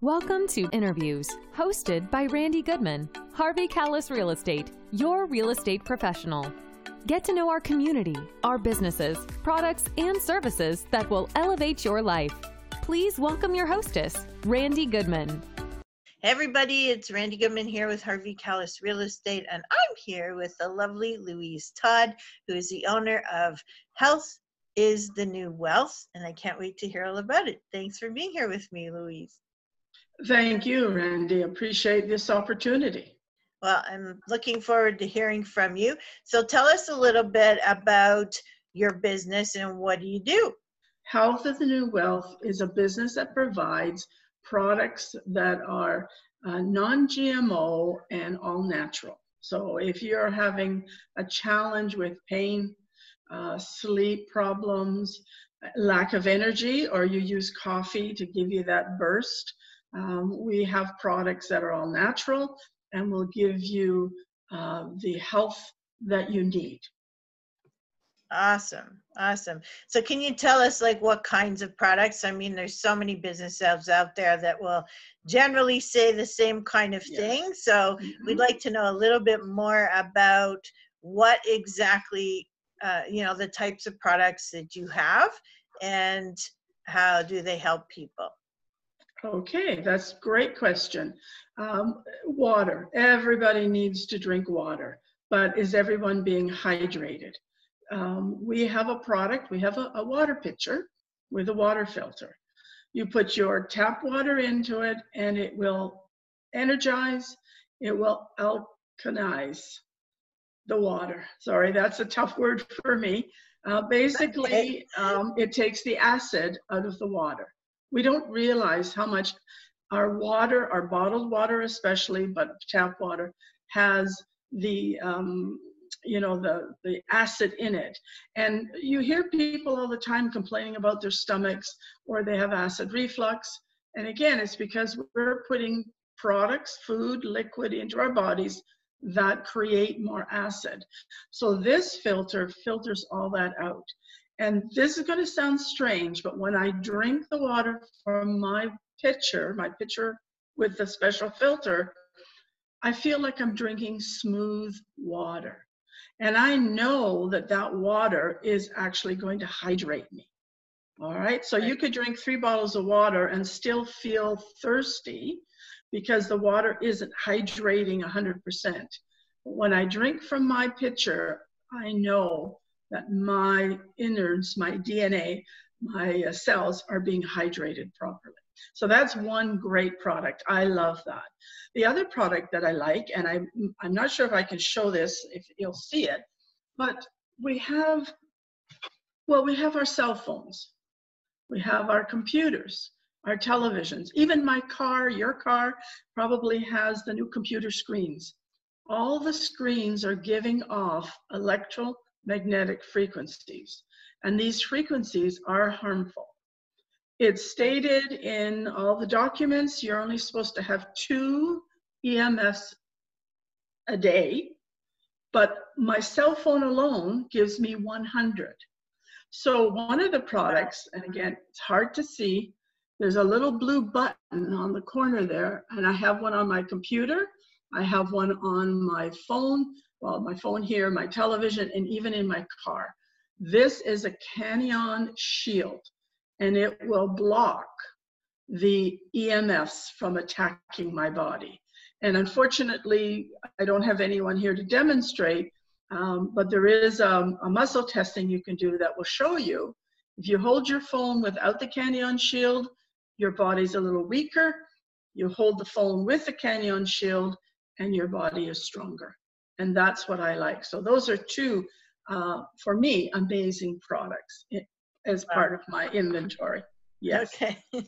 Welcome to Interviews, hosted by Randy Goodman, Harvey Kalles Real Estate, your real estate professional. Get to know our community, our businesses, products, and services that will elevate your life. Please welcome your hostess, Randy Goodman. Hey everybody, it's Randy Goodman here with Harvey Kalles Real Estate, and I'm here with the lovely Louise Todd, who is the owner of Health is the New Wealth, and I can't wait to hear all about it. Thanks for being here with me, Louise. Thank you, Randy. Appreciate this opportunity. Well, I'm looking forward to hearing from you. So tell us a little bit about your business and what do you do? Health is the New Wealth is a business that provides products that are uh, non GMO and all natural. So if you're having a challenge with pain, uh, sleep problems, lack of energy, or you use coffee to give you that burst, um, we have products that are all natural and will give you uh, the health that you need. Awesome. Awesome. So can you tell us like what kinds of products? I mean, there's so many businesses out there that will generally say the same kind of thing. So mm-hmm. we'd like to know a little bit more about what exactly, uh, you know, the types of products that you have and how do they help people? Okay, that's a great question. Um, water. Everybody needs to drink water, but is everyone being hydrated? Um, we have a product, we have a, a water pitcher with a water filter. You put your tap water into it and it will energize, it will alkalize the water. Sorry, that's a tough word for me. Uh, basically, um, it takes the acid out of the water we don't realize how much our water, our bottled water especially, but tap water, has the um, you know the the acid in it. And you hear people all the time complaining about their stomachs or they have acid reflux. And again it's because we're putting products food liquid into our bodies that create more acid. So this filter filters all that out and this is going to sound strange, but when I drink the water from my pitcher, my pitcher with the special filter, I feel like I'm drinking smooth water. And I know that that water is actually going to hydrate me. All right. So you could drink three bottles of water and still feel thirsty because the water isn't hydrating 100%. When I drink from my pitcher, I know that my innards, my DNA, my uh, cells are being hydrated properly. So that's one great product. I love that. The other product that I like, and I'm, I'm not sure if I can show this, if you'll see it, but we have, well, we have our cell phones. We have our computers, our televisions. Even my car, your car, probably has the new computer screens. All the screens are giving off electro magnetic frequencies. And these frequencies are harmful. It's stated in all the documents you're only supposed to have two EMFs a day, but my cell phone alone gives me 100. So one of the products, and again, it's hard to see, there's a little blue button on the corner there, and I have one on my computer, I have one on my phone, well, my phone here, my television, and even in my car. This is a Canyon shield, and it will block the EMFs from attacking my body. And unfortunately, I don't have anyone here to demonstrate, um, but there is um, a muscle testing you can do that will show you. If you hold your phone without the Canyon shield, your body's a little weaker. You hold the phone with the Canyon shield, and your body is stronger and that's what I like. So those are two, uh, for me, amazing products as part of my inventory. Yes. Okay.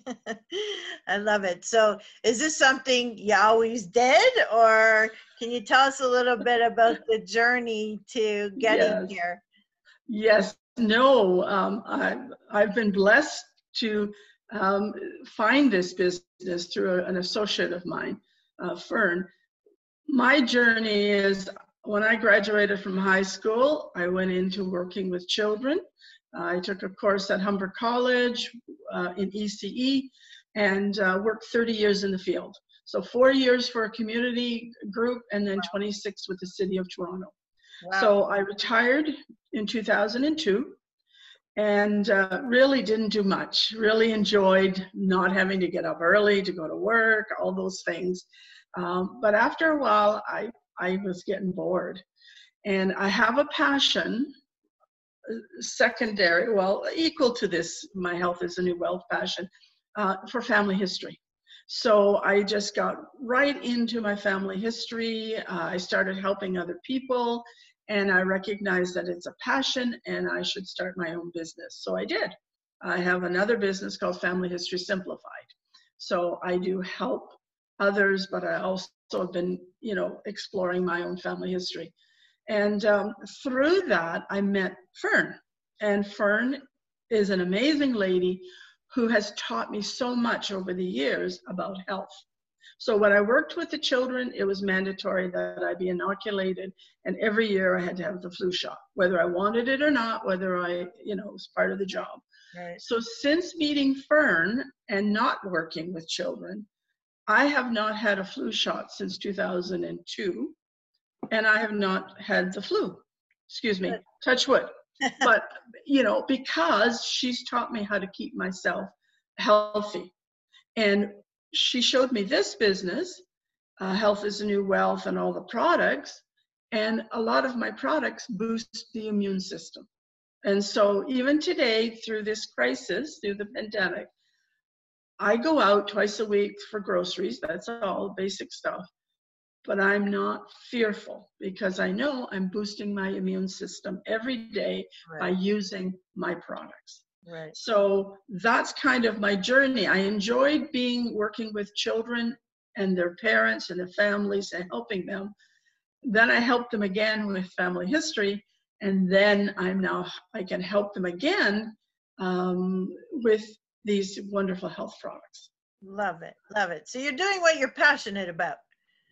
I love it. So is this something you always did or can you tell us a little bit about the journey to getting yes. here? Yes. No, um, I've, I've been blessed to um, find this business through an associate of mine, uh, Fern, my journey is when I graduated from high school, I went into working with children. I took a course at Humber College uh, in ECE, and uh, worked 30 years in the field. So four years for a community group and then 26 with the city of Toronto. Wow. So I retired in 2002 and uh, really didn't do much. Really enjoyed not having to get up early to go to work, all those things. Um, but after a while, I, I was getting bored. And I have a passion, uh, secondary, well, equal to this, my health is a new wealth passion, uh, for family history. So I just got right into my family history. Uh, I started helping other people and I recognized that it's a passion and I should start my own business. So I did. I have another business called Family History Simplified. So I do help others, but I also have been, you know, exploring my own family history. And um, through that, I met Fern. And Fern is an amazing lady who has taught me so much over the years about health. So when I worked with the children, it was mandatory that I be inoculated, and every year I had to have the flu shot, whether I wanted it or not, whether I, you know, it was part of the job. Right. So since meeting Fern and not working with children, I have not had a flu shot since 2002, and I have not had the flu. Excuse me, touch wood. but you know, because she's taught me how to keep myself healthy, and she showed me this business, uh, Health is a New Wealth, and all the products. And a lot of my products boost the immune system. And so, even today, through this crisis, through the pandemic, I go out twice a week for groceries. That's all basic stuff. But I'm not fearful because I know I'm boosting my immune system every day by using my products. Right. So that's kind of my journey. I enjoyed being working with children and their parents and their families and helping them. Then I helped them again with family history, and then I'm now I can help them again um, with these wonderful health products. Love it. Love it. So you're doing what you're passionate about.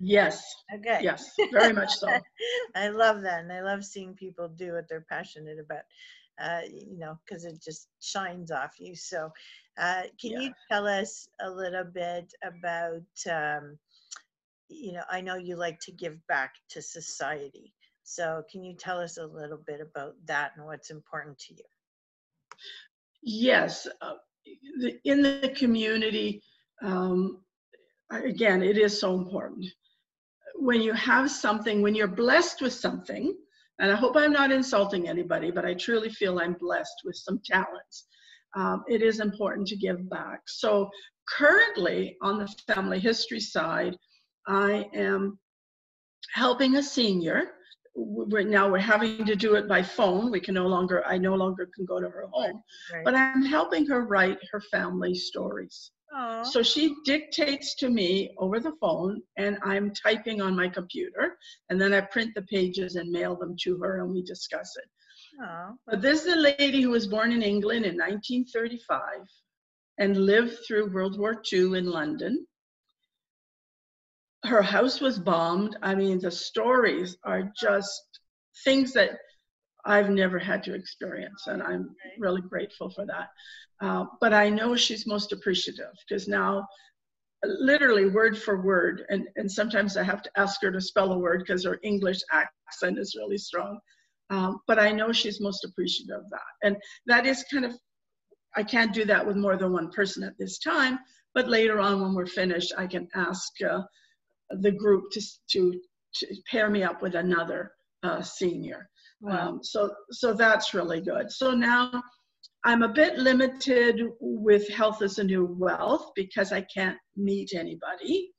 Yes, Okay. yes, very much so. I love that. And I love seeing people do what they're passionate about, uh, you know, because it just shines off you. So, uh, can Yeah. you tell us a little bit about, um, you know, I know you like to give back to society. So, can you tell us a little bit about that and what's important to you? Yes, uh, in the community, um, again, it is so important. When you have something, when you're blessed with something, and I hope I'm not insulting anybody, but I truly feel I'm blessed with some talents. Um, it is important to give back. So currently, on the family history side, I am helping a senior. We're, now we're having to do it by phone. We can no longer, I no longer can go to her oh, home Right. but I'm helping her write her family stories. Aw, So she dictates to me over the phone, and I'm typing on my computer, and then I print the pages and mail them to her, and we discuss it. aw, But this is a lady who was born in England in 1935 and lived through World War II in London. Her house was bombed. I mean, the stories are just things that I've never had to experience, and I'm really grateful for that. Uh, but I know she's most appreciative because now, literally word for word, and, and sometimes I have to ask her to spell a word because her English accent is really strong. Um, but I know she's most appreciative of that. And that is kind of, I can't do that with more than one person at this time, but later on when we're finished, I can ask uh, the group to, to, to pair me up with another uh, senior. wow, Um, so, so that's really good. So now I'm a bit limited with health as a new wealth because I can't meet anybody.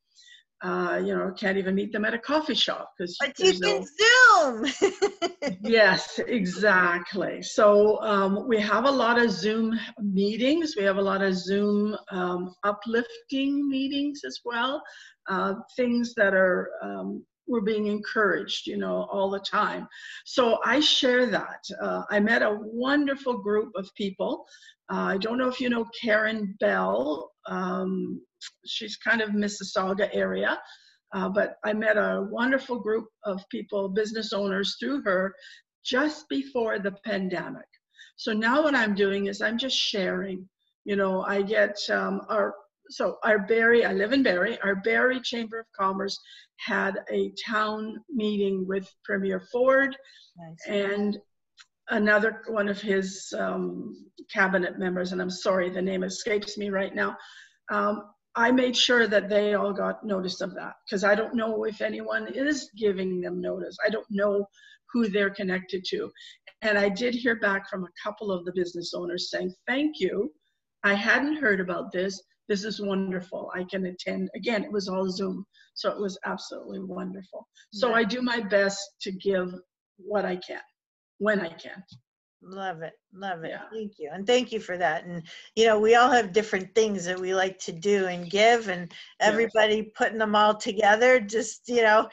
Uh, you know, can't even meet them at a coffee shop because but you there's no. can Zoom. Yes, exactly. So um, we have a lot of Zoom meetings. We have a lot of Zoom um, uplifting meetings as well. Uh, things that are um, we're being encouraged, you know, all the time. So I share that. Uh, I met a wonderful group of people. Uh, I don't know if you know Karen Bell. Um, she's kind of Mississauga area. Uh, but I met a wonderful group of people, business owners through her just before the pandemic. So now what I'm doing is I'm just sharing. You know, I get um, our so our Barrie, I live in Barrie, our Barrie Chamber of Commerce had a town meeting with Premier Ford Nice. and another one of his um, cabinet members, and I'm sorry, the name escapes me right now. Um, I made sure that they all got notice of that because I don't know if anyone is giving them notice. I don't know who they're connected to. And I did hear back from a couple of the business owners saying, Thank you. I hadn't heard about this. This is wonderful. I can attend. Again, it was all Zoom. So it was absolutely wonderful. So I do my best to give what I can when I can. Love it. Love it. Yeah. Thank you. And thank you for that. And, you know, we all have different things that we like to do and give, and everybody putting them all together just, you know,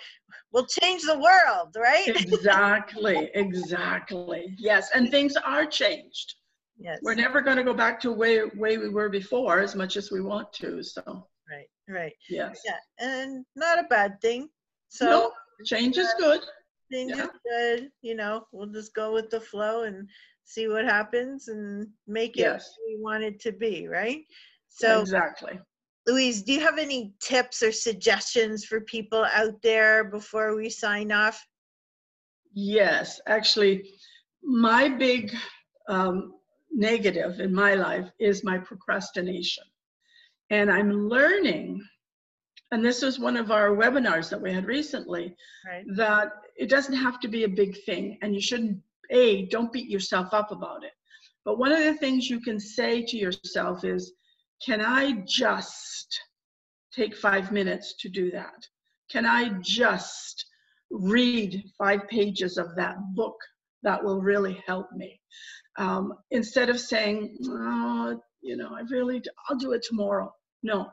will change the world, right? Exactly, exactly. Yes, and things are changed. Yes. We're never going to go back to way way we were before as much as we want to. So, Right, right. yes. Yeah. And not a bad thing. So, No, change is good. things yeah. is good. You know, we'll just go with the flow and see what happens and make it Yes. what we want it to be, right? So, exactly. Louise, do you have any tips or suggestions for people out there before we sign off? Yes, actually, my big um, negative in my life is my procrastination. And I'm learning, and this was one of our webinars that we had recently, Right. that it doesn't have to be a big thing and you shouldn't a don't beat yourself up about it but one of the things you can say to yourself is can i just take 5 minutes to do that can i just read 5 pages of that book that will really help me um, instead of saying oh, you know i really i'll do it tomorrow no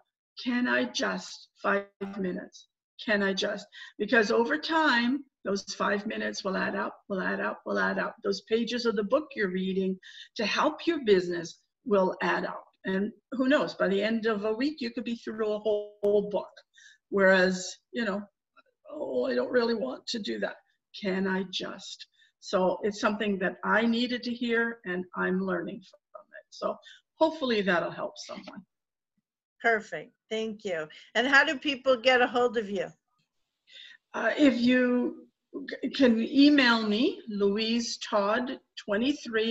can i just 5 minutes can I just? Because over time, those five minutes will add up, will add up, will add up. Those pages of the book you're reading to help your business will add up. And who knows, by the end of a week, you could be through a whole, whole book. Whereas, you know, oh, I don't really want to do that. Can I just? So it's something that I needed to hear and I'm learning from it. So hopefully that'll help someone. Perfect. Thank you. And how do people get a hold of you? Uh, if you can email me, louisetodd23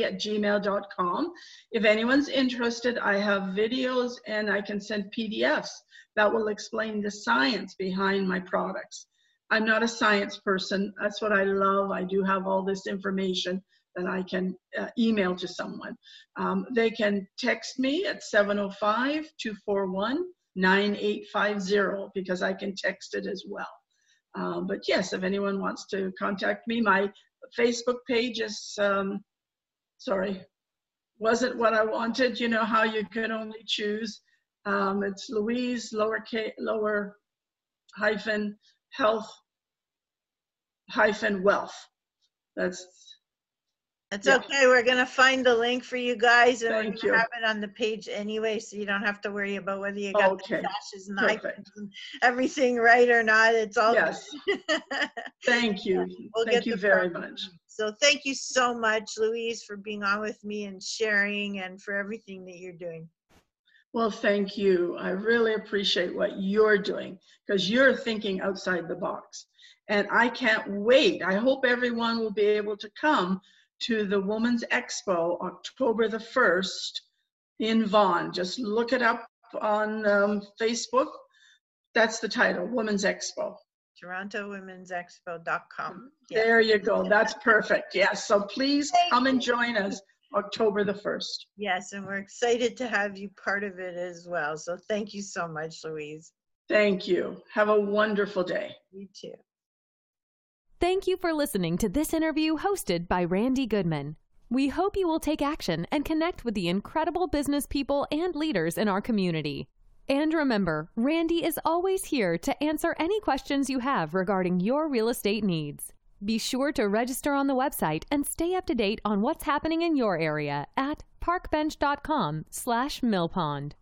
at gmail.com. If anyone's interested, I have videos and I can send PDFs that will explain the science behind my products. I'm not a science person. That's what I love. I do have all this information that I can uh, email to someone. Um, they can text me at 705 241 9850 because I can text it as well. Um, but yes, if anyone wants to contact me, my Facebook page is, um, sorry, wasn't what I wanted. You know how you can only choose. Um, it's Louise, lower, K, lower hyphen health hyphen wealth. That's, that's Yeah. okay. We're gonna find the link for you guys and we're gonna you. have it on the page anyway, so you don't have to worry about whether you got the dashes and hyphens and everything right or not. It's all. yes, thank you. We'll Thank get you the very proper much. So thank you so much, Louise, for being on with me and sharing and for everything that you're doing. Well, thank you. I really appreciate what you're doing because you're thinking outside the box. And I can't wait. I hope everyone will be able to come to the Women's Expo October the 1st in Vaughan. Just look it up on um, Facebook. That's the title, Women's Expo. TorontoWomen'sExpo.com. Yeah. There you go. That's perfect. Yes. So please come and join us October the 1st. Yes, and we're excited to have you part of it as well. So thank you so much, Louise. Thank you. Have a wonderful day. You too. Thank you for listening to this interview hosted by Randy Goodman. We hope you will take action and connect with the incredible business people and leaders in our community. And remember, Randy is always here to answer any questions you have regarding your real estate needs. Be sure to register on the website and stay up to date on what's happening in your area at parkbench.com slash millpond.